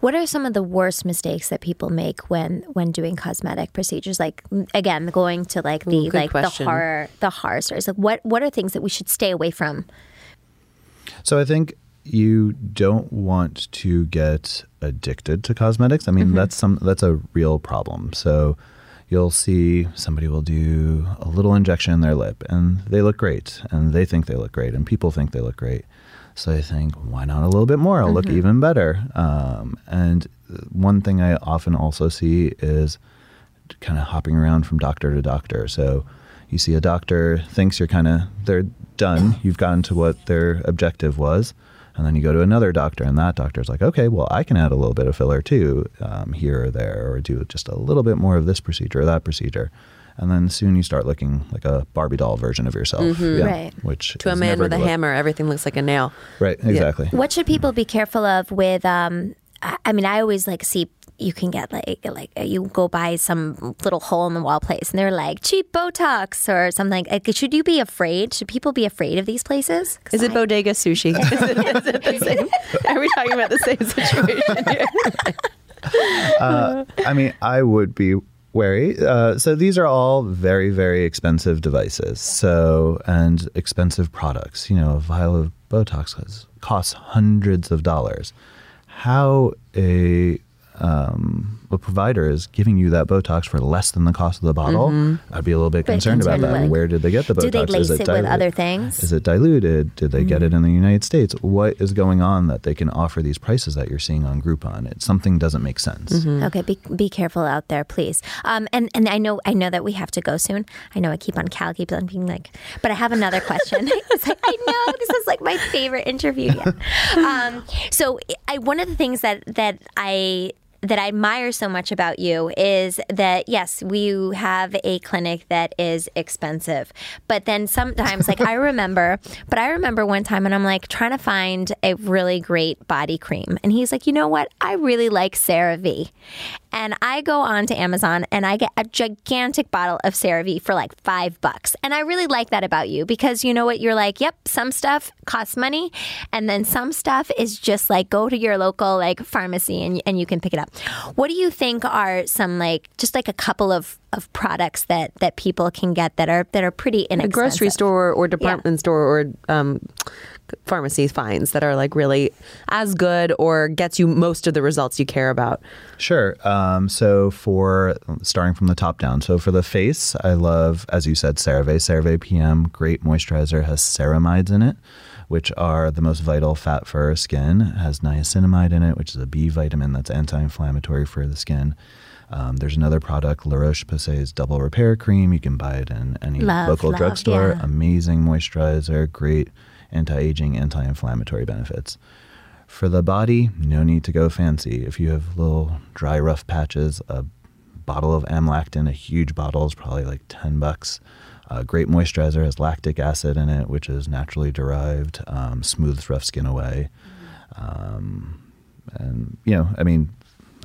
What are some of the worst mistakes that people make when when doing cosmetic procedures? Like again, going to like the Ooh, like question. the horror the horror stories. Like what what are things that we should stay away from? So I think you don't want to get addicted to cosmetics. I mean, mm-hmm. that's some that's a real problem. So you'll see somebody will do a little injection in their lip and they look great and they think they look great and people think they look great. So I think, why not a little bit more? I'll look even better. Um, and one thing I often also see is kind of hopping around from doctor to doctor. So you see a doctor thinks you're kind of they're done. You've gotten to what their objective was, and then you go to another doctor, and that doctor's like, okay, well, I can add a little bit of filler too, um, here or there, or do just a little bit more of this procedure or that procedure. And then soon you start looking like a Barbie doll version of yourself, yeah, Right. Which To a man with a good. hammer, everything looks like a nail. right? Exactly. What should people be careful of with? Um, I, I mean, I always like see you can get like like you go by some little hole in the wall place, and they're like cheap Botox or something. Like, should you be afraid? Should people be afraid of these places? Is it I- bodega sushi? is, it, is it the same? Are we talking about the same situation here? uh, I mean, I would be wary. Uh, so these are all very, very expensive devices. So and expensive products. You know, a vial of Botox costs, costs hundreds of dollars. How a um, a provider is giving you that Botox for less than the cost of the bottle, I'd be a little bit Bit concerned about that. like, Where did they get the Botox? do they Is lace it with other things? Is it diluted? Did they get it in the United States? What is going on that they can offer these prices that you're seeing on Groupon? It something doesn't make sense. Okay, be, be careful out there, please. Um, and and I know I know that we have to go soon. I know I keep on Cal keeps on being like, but I have another question. like I know this is like my favorite interview yet. Um, so I one of the things that that I that I admire so much about you is that yes, we have a clinic that is expensive, but then sometimes, like I remember, but I remember one time, and I'm like trying to find a really great body cream, and he's like, you know what? I really like CeraVe, and I go on to Amazon and I get a gigantic bottle of CeraVe for like five bucks, and I really like that about you because you know what? You're like, yep, some stuff costs money, and then some stuff is just like go to your local like pharmacy and and you can pick it up. What do you think are some like just like a couple of of products that that people can get that are that are pretty a inexpensive? grocery store or department store or um, pharmacy finds that are like really as good or gets you most of the results you care about. Sure. Um, so for starting from the top down, so for the face, I love, as you said, CeraVe. CeraVe PM, great moisturizer, has ceramides in it, which are the most vital fat for our skin. It has niacinamide in it, which is a B vitamin that's anti-inflammatory for the skin. Um, there's another product, La Roche Posay's Double Repair Cream. You can buy it in any Love, local love, drugstore. yeah. Amazing moisturizer, great anti-aging, anti-inflammatory benefits. For the body, no need to go fancy. If you have little dry, rough patches, a bottle of Amlactin, a huge bottle, is probably like 10 bucks. Uh, great moisturizer has lactic acid in it, which is naturally derived, um, smooths rough skin away. Um, and, you know, I mean,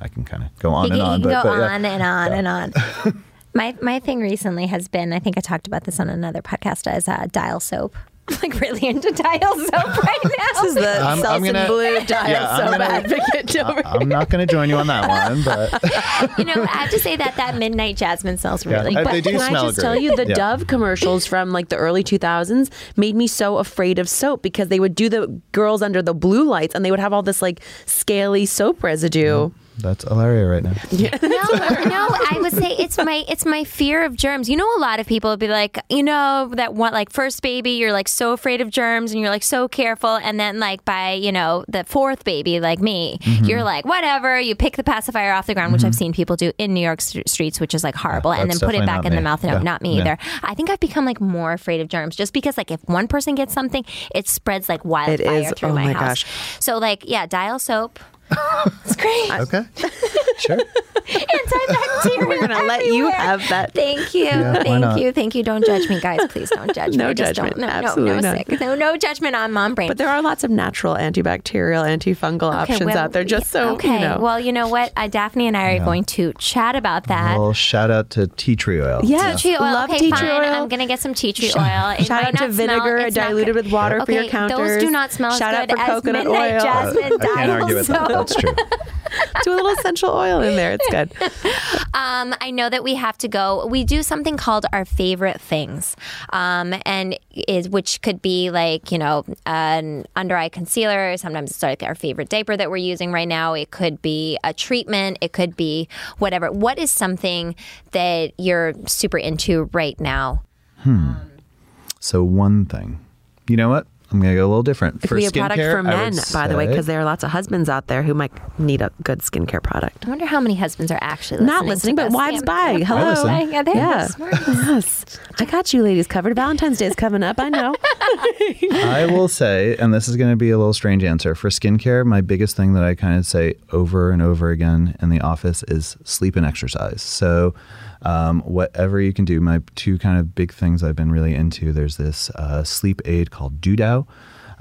I can kind of go on You and can, on. you can but, go but yeah. on and on and on. my my thing recently has been I think I talked about this on another podcast as uh, dial soap. I'm like really into dial soap right now. This is the I'm- I'm Selsun gonna- Blue dial Yeah, I'm soap gonna- advocate over I'm not going to join you on that one, but you know, I have to say that that midnight jasmine smells Yeah, really uh, I- good. they do Can I smell just great. tell you the Yeah. Dove commercials from like the early 2000s made me so afraid of soap because they would do the girls under the blue lights and they would have all this like scaly soap residue. Mm-hmm. That's Hilaria right now. no, no, I would say it's my it's my fear of germs. You know, a lot of people would be like, you know, that one like first baby, you're like so afraid of germs and you're like so careful, and then like by you know the fourth baby, like me, Mm-hmm. you're like whatever. You pick the pacifier off the ground, which I've seen people do in New York st- streets, which is like horrible, and then put it back not in the mouth. No, Yeah. not me Yeah. either. I think I've become like more afraid of germs just because like if one person gets something, it spreads like wildfire is- through oh my, my house. gosh. So like yeah, dial soap. it's great. Okay. sure. Antibacterial. We're gonna let you everywhere. have that. Thank you. Yeah, why Thank not? you. Thank you. Don't judge me, guys. Please don't judge No me. Just judgment. Don't, no, Absolutely no, no, not. sick. No, no judgment on mom brain. But there are lots of natural antibacterial, antifungal options well, out there. Just so okay. you know. Well, you know what? Uh, Daphne and I are going to chat about that. Well, shout out to tea tree oil. yeah, Tea tree oil. love okay, tea fine. tree oil. I'm gonna get some tea tree oil. It Shout might out to not smell- vinegar it's not diluted good. with water for your Okay, counters. Those do not smell Shout as out for as coconut midnight oil. jasmine I can't dial argue with that. Soap. That's true. Do a little essential oil in there. It's good. Um, I know that we have to go. We do something called our favorite things, um, and is which could be like you know an under eye concealer. Sometimes it's like our favorite diaper that we're using right now. It could be a treatment. It could be whatever. What is something that you're super into right now? So one thing, you know what? I'm gonna go a little different. It could be a product skincare, for men, would by the way, because there are lots of husbands out there who might need a good skincare product. I wonder how many husbands are actually listening Not listening, to but this. wives Yeah. by. Hello. listen. Yeah, they're Yeah. smart. Yes. I got you ladies covered. Valentine's Day is coming up. I know. I will say, and this is going to be a little strange answer for skincare. My biggest thing that I kind of say over and over again in the office is sleep and exercise. So, um, whatever you can do. My two kind of big things I've been really into. There's this uh, sleep aid called Dodow.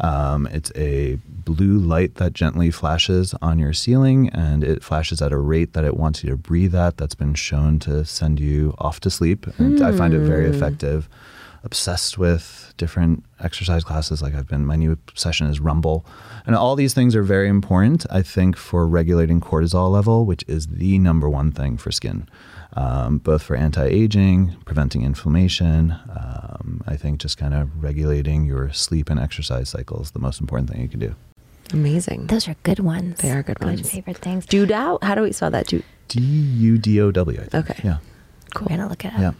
Um, it's a blue light that gently flashes on your ceiling, and it flashes at a rate that it wants you to breathe at. That's been shown to send you off to sleep, and I find it very effective obsessed with different exercise classes. Like I've been, my new obsession is Rumble. And all these things are very important, I think, for regulating cortisol level, which is the number one thing for skin, um, both for anti aging, preventing inflammation. Um, I think just kind of regulating your sleep and exercise cycle is the most important thing you can do. Amazing. Those are good ones. They are good ones. favorite things. Dodow? How do we spell that? Do- D U D O W, I think. Okay. Yeah. We're gonna look it up. Yeah.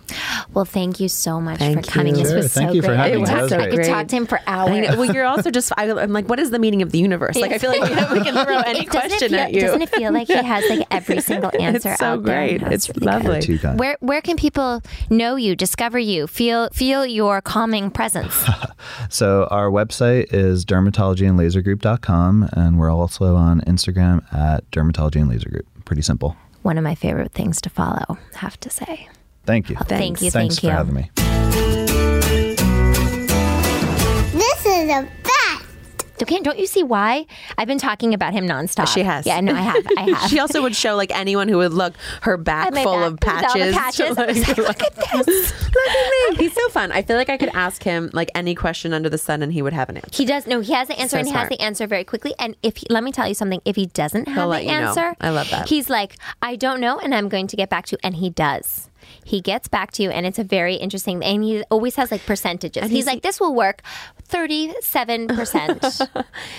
Well, thank you so much Thank for coming. you. This Sure, was thank so you for great. having I me. could That talk- I could talk to him for hours. I know. Well, you're also just, I, I'm like, what is the meaning of the universe? Like, I feel like we, we can throw any Doesn't question feel- at you. Doesn't it feel like he has like every single answer it's so out great. That's It's really lovely. Too kind. Where where can people know you, discover you, feel feel your calming presence? So our website is dermatologyandlasergroup.com, and we're also on Instagram at dermatology and laser group. pretty simple. One of my favorite things to follow, have to say. Thank you. Thank you, Thanks thank for you. having me. This is the don't you see why? I've been talking about him nonstop. She has. Yeah, no, I have. I have. She also would show like anyone who would look her back full back of with all the patches. patches. Like, look at this. Look at me. He's so fun. I feel like I could ask him like any question under the sun and he would have an answer. He does. No, he has the answer, So and he has the answer very quickly. And if he, let me tell you something, if he doesn't have the you know. answer, I love that. He's like, I don't know, and I'm going to get back to you, and he does. He gets back to you, and it's a very interesting. And he always has like percentages. he's, he's- like, this will work, thirty-seven percent.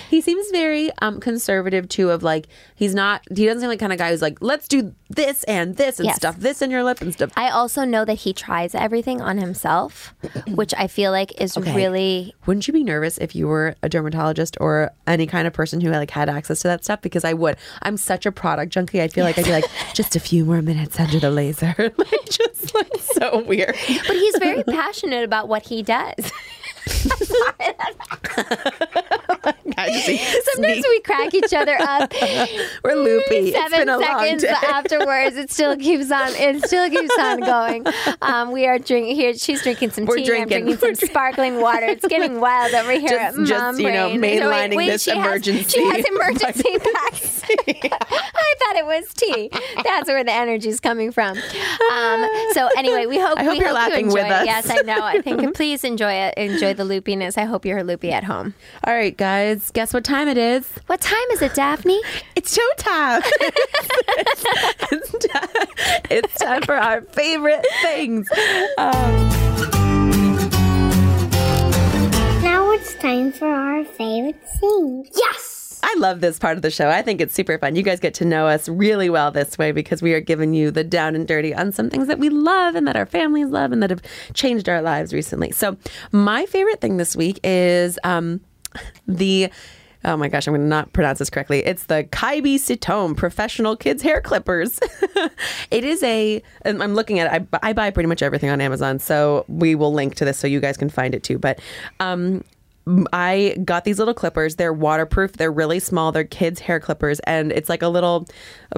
He seems very um, conservative too. Of like he's not. He doesn't seem like the kind of guy who's like let's do this and this and Yes. stuff this in your lip and stuff. I also know that he tries everything on himself, which I feel like is Okay. really Wouldn't you be nervous if you were a dermatologist or any kind of person who like had access to that stuff? Because I would. I'm such a product junkie. I feel like I'd be like, just a few more minutes under the laser. like just like so weird. But he's very passionate about what he does. I just see- Sometimes we crack each other up. we're loopy. It's Seven been a long seconds afterwards, it still keeps on. It still keeps on going. Um, we are drinking here. She's drinking some We're tea. drinking. I'm drinking We're some sparkling water. It's getting wild over here Just- at just, you know, Brain. So wait, mainlining wait, this she has- emergency. she has emergency packs. I thought it was tea. That's where the energy is coming from. Um, so anyway, we hope I hope we you're hope laughing you enjoy with it. us. Yes, I know. I think please enjoy it. Enjoy the loopiness. I hope you're loopy at home. All right, guys. Guess what time it is? What time is it, Daphne? It's showtime. it's, time, it's time for our favorite things. Um, Now it's time for our favorite thing. Yes! I love this part of the show. I think it's super fun. You guys get to know us really well this way because we are giving you the down and dirty on some things that we love and that our families love and that have changed our lives recently. So, my favorite thing this week is um, the. Oh my gosh, I'm going to not pronounce this correctly. It's the Keiby Sitome Professional Kids Hair Clippers. it is a, I'm looking at it, I, I buy pretty much everything on Amazon, so we will link to this so you guys can find it too. But um, I got these little clippers. They're waterproof. They're really small. They're kids' hair clippers, and it's like a little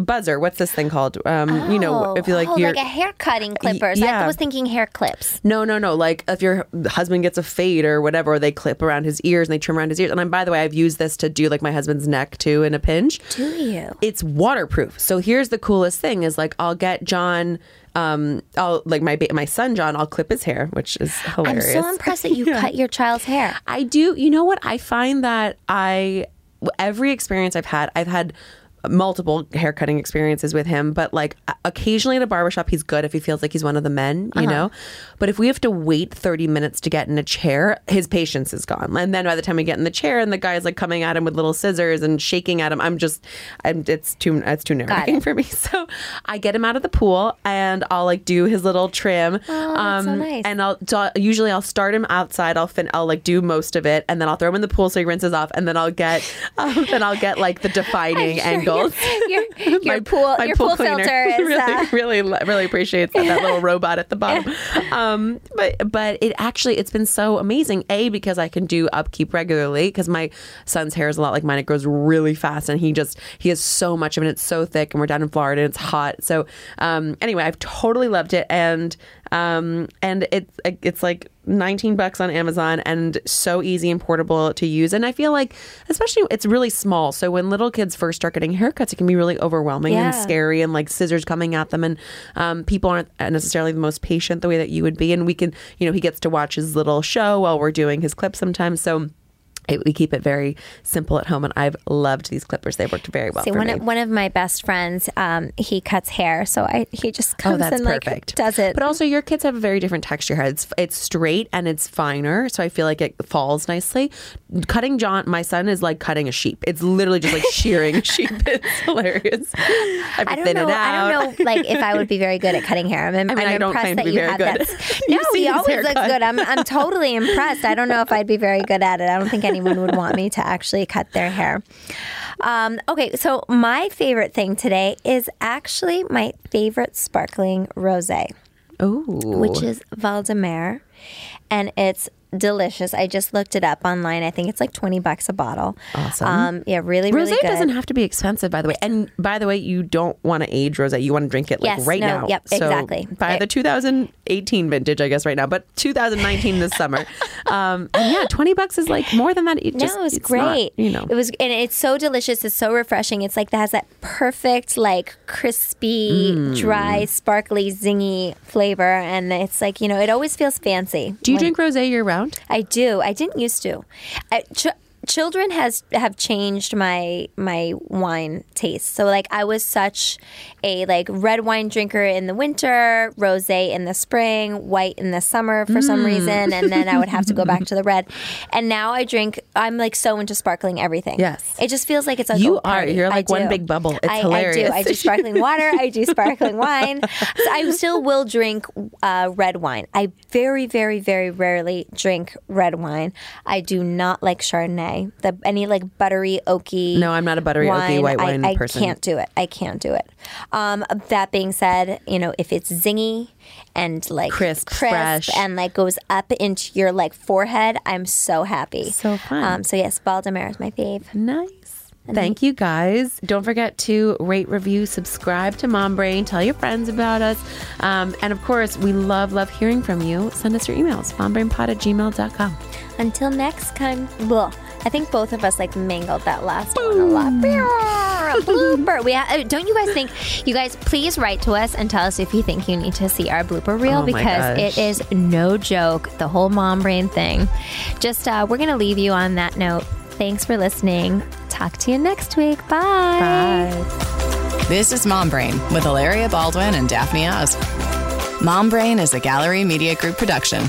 buzzer. What's this thing called? Um, you know, if you like oh, like a hair cutting clippers. yeah. I was thinking hair clips. no, no, no. Like if your husband gets a fade or whatever, they clip around his ears and they trim around his ears. And I'm, by the way, I've used this to do like my husband's neck too in a pinch. Do you? It's waterproof. So here's the coolest thing: is like I'll get John. Um, I'll like my ba- my son John. I'll clip his hair, which is hilarious. I'm so impressed that you cut your child's hair. I do. You know what? I find that I every experience I've had, I've had multiple haircutting experiences with him, but like occasionally at a barbershop he's good if he feels like he's one of the men, Uh-huh. you know. But if we have to wait 30 minutes to get in a chair, his patience is gone. And then by the time we get in the chair and the guy's like coming at him with little scissors and shaking at him, I'm just I'm it's too it's too nerve-wracking it. for me. So I get him out of the pool and I'll like do his little trim. Oh, that's so nice. And I'll so usually I'll start him outside. I'll fin I'll like do most of it, and then I'll throw him in the pool so he rinses off, and then I'll get um, then I'll get like the defining sure Your, your, your pool, my your pool, cleaner filter is. really, uh, really, really appreciates that, that little robot at the bottom. Um, but but it actually it's been so amazing. A because I can do upkeep regularly because my son's hair is a lot like mine. It grows really fast, and he just he has so much of it. It's so thick, and we're down in Florida, and it's hot. So um, anyway, I've totally loved it, and um, and it's it's like 19 bucks on Amazon and so easy and portable to use. And I feel like, especially, it's really small. So when little kids first start getting haircuts, it can be really overwhelming and scary and like scissors coming at them. And um, people aren't necessarily the most patient the way that you would be. And we can, you know, he gets to watch his little show while we're doing his clip sometimes. So it, we keep it very simple at home. And I've loved these clippers. They worked very well See, for one me. of, one of my best friends, um, he cuts hair, so I he just comes Oh, that's and like perfect. does it. But also, your kids have a very different texture hair. It's it's straight and it's finer, so I feel like it falls nicely. Cutting John, my son is like cutting a sheep. It's literally just like shearing a sheep. It's hilarious. I I don't know. it out. I don't know, like if I would be very good at cutting hair. I'm, I'm I don't impressed that you have good. that. No, he always looks good. I'm I'm totally impressed. I don't know if I'd be very good at it. I don't think anyone would want me to actually cut their hair. Um, okay, so my favorite thing today is actually my favorite sparkling rosé. Ooh, which is Valdemere, and it's delicious. I just looked it up online. I think it's like 20 bucks a bottle. Awesome. Um, yeah, really, Rosé really good. doesn't have to be expensive, by the way. And by the way, you don't want to age rosé. You want to drink it like Yes, right no, now. yep, So exactly. By the 2018 vintage, I guess right now, but 2019 this summer. Um, and yeah, 20 bucks is like more than that. It just, no, it was it's not, great. you know, it was, and it's so delicious. It's so refreshing. It's like that has that perfect, like crispy, Mm. dry, sparkly, zingy flavor, and it's like you know, it always feels fancy. do you when- drink rosé year round? I do. I didn't used to. I, ch- children has have changed my my wine taste. So like I was such a like red wine drinker in the winter, rosé in the spring, white in the summer for Mm. some reason, and then I would have to go back to the red. And now I drink. I'm like so into sparkling everything. Yes. it just feels like it's a You are. You're like one big bubble. It's I, hilarious. I do. I do sparkling water. I do sparkling wine. So I still will drink uh, red wine. I very, very, very rarely drink red wine. I do not like Chardonnay. The any like buttery oaky. No, I'm not a buttery, oaky white I- wine I, person. I can't do it. I can't do it. Um, that being said, you know if it's zingy and like Crisp, fresh. and like goes up into your like forehead, I'm so happy. So fun. Um, so yes, Baldomero is my fave. Nice. Thank you guys. Don't forget to rate, review, subscribe to Mom Brain, tell your friends about us. Um, and of course, we love, love hearing from you. Send us your emails, mombrainpod at gmail.com. Until next time, well, I think both of us like mangled that last one a lot. blooper. We ha- uh, don't you guys think? You guys, please write to us and tell us if you think you need to see our blooper reel Oh because it is no joke. The whole mom brain thing. Just uh, we're gonna leave you on that note. Thanks for listening. Talk to you next week. Bye. Bye. This is Mom Brain with Hilaria Baldwin and Daphne Oz. Mom Brain is a Gallery Media Group production.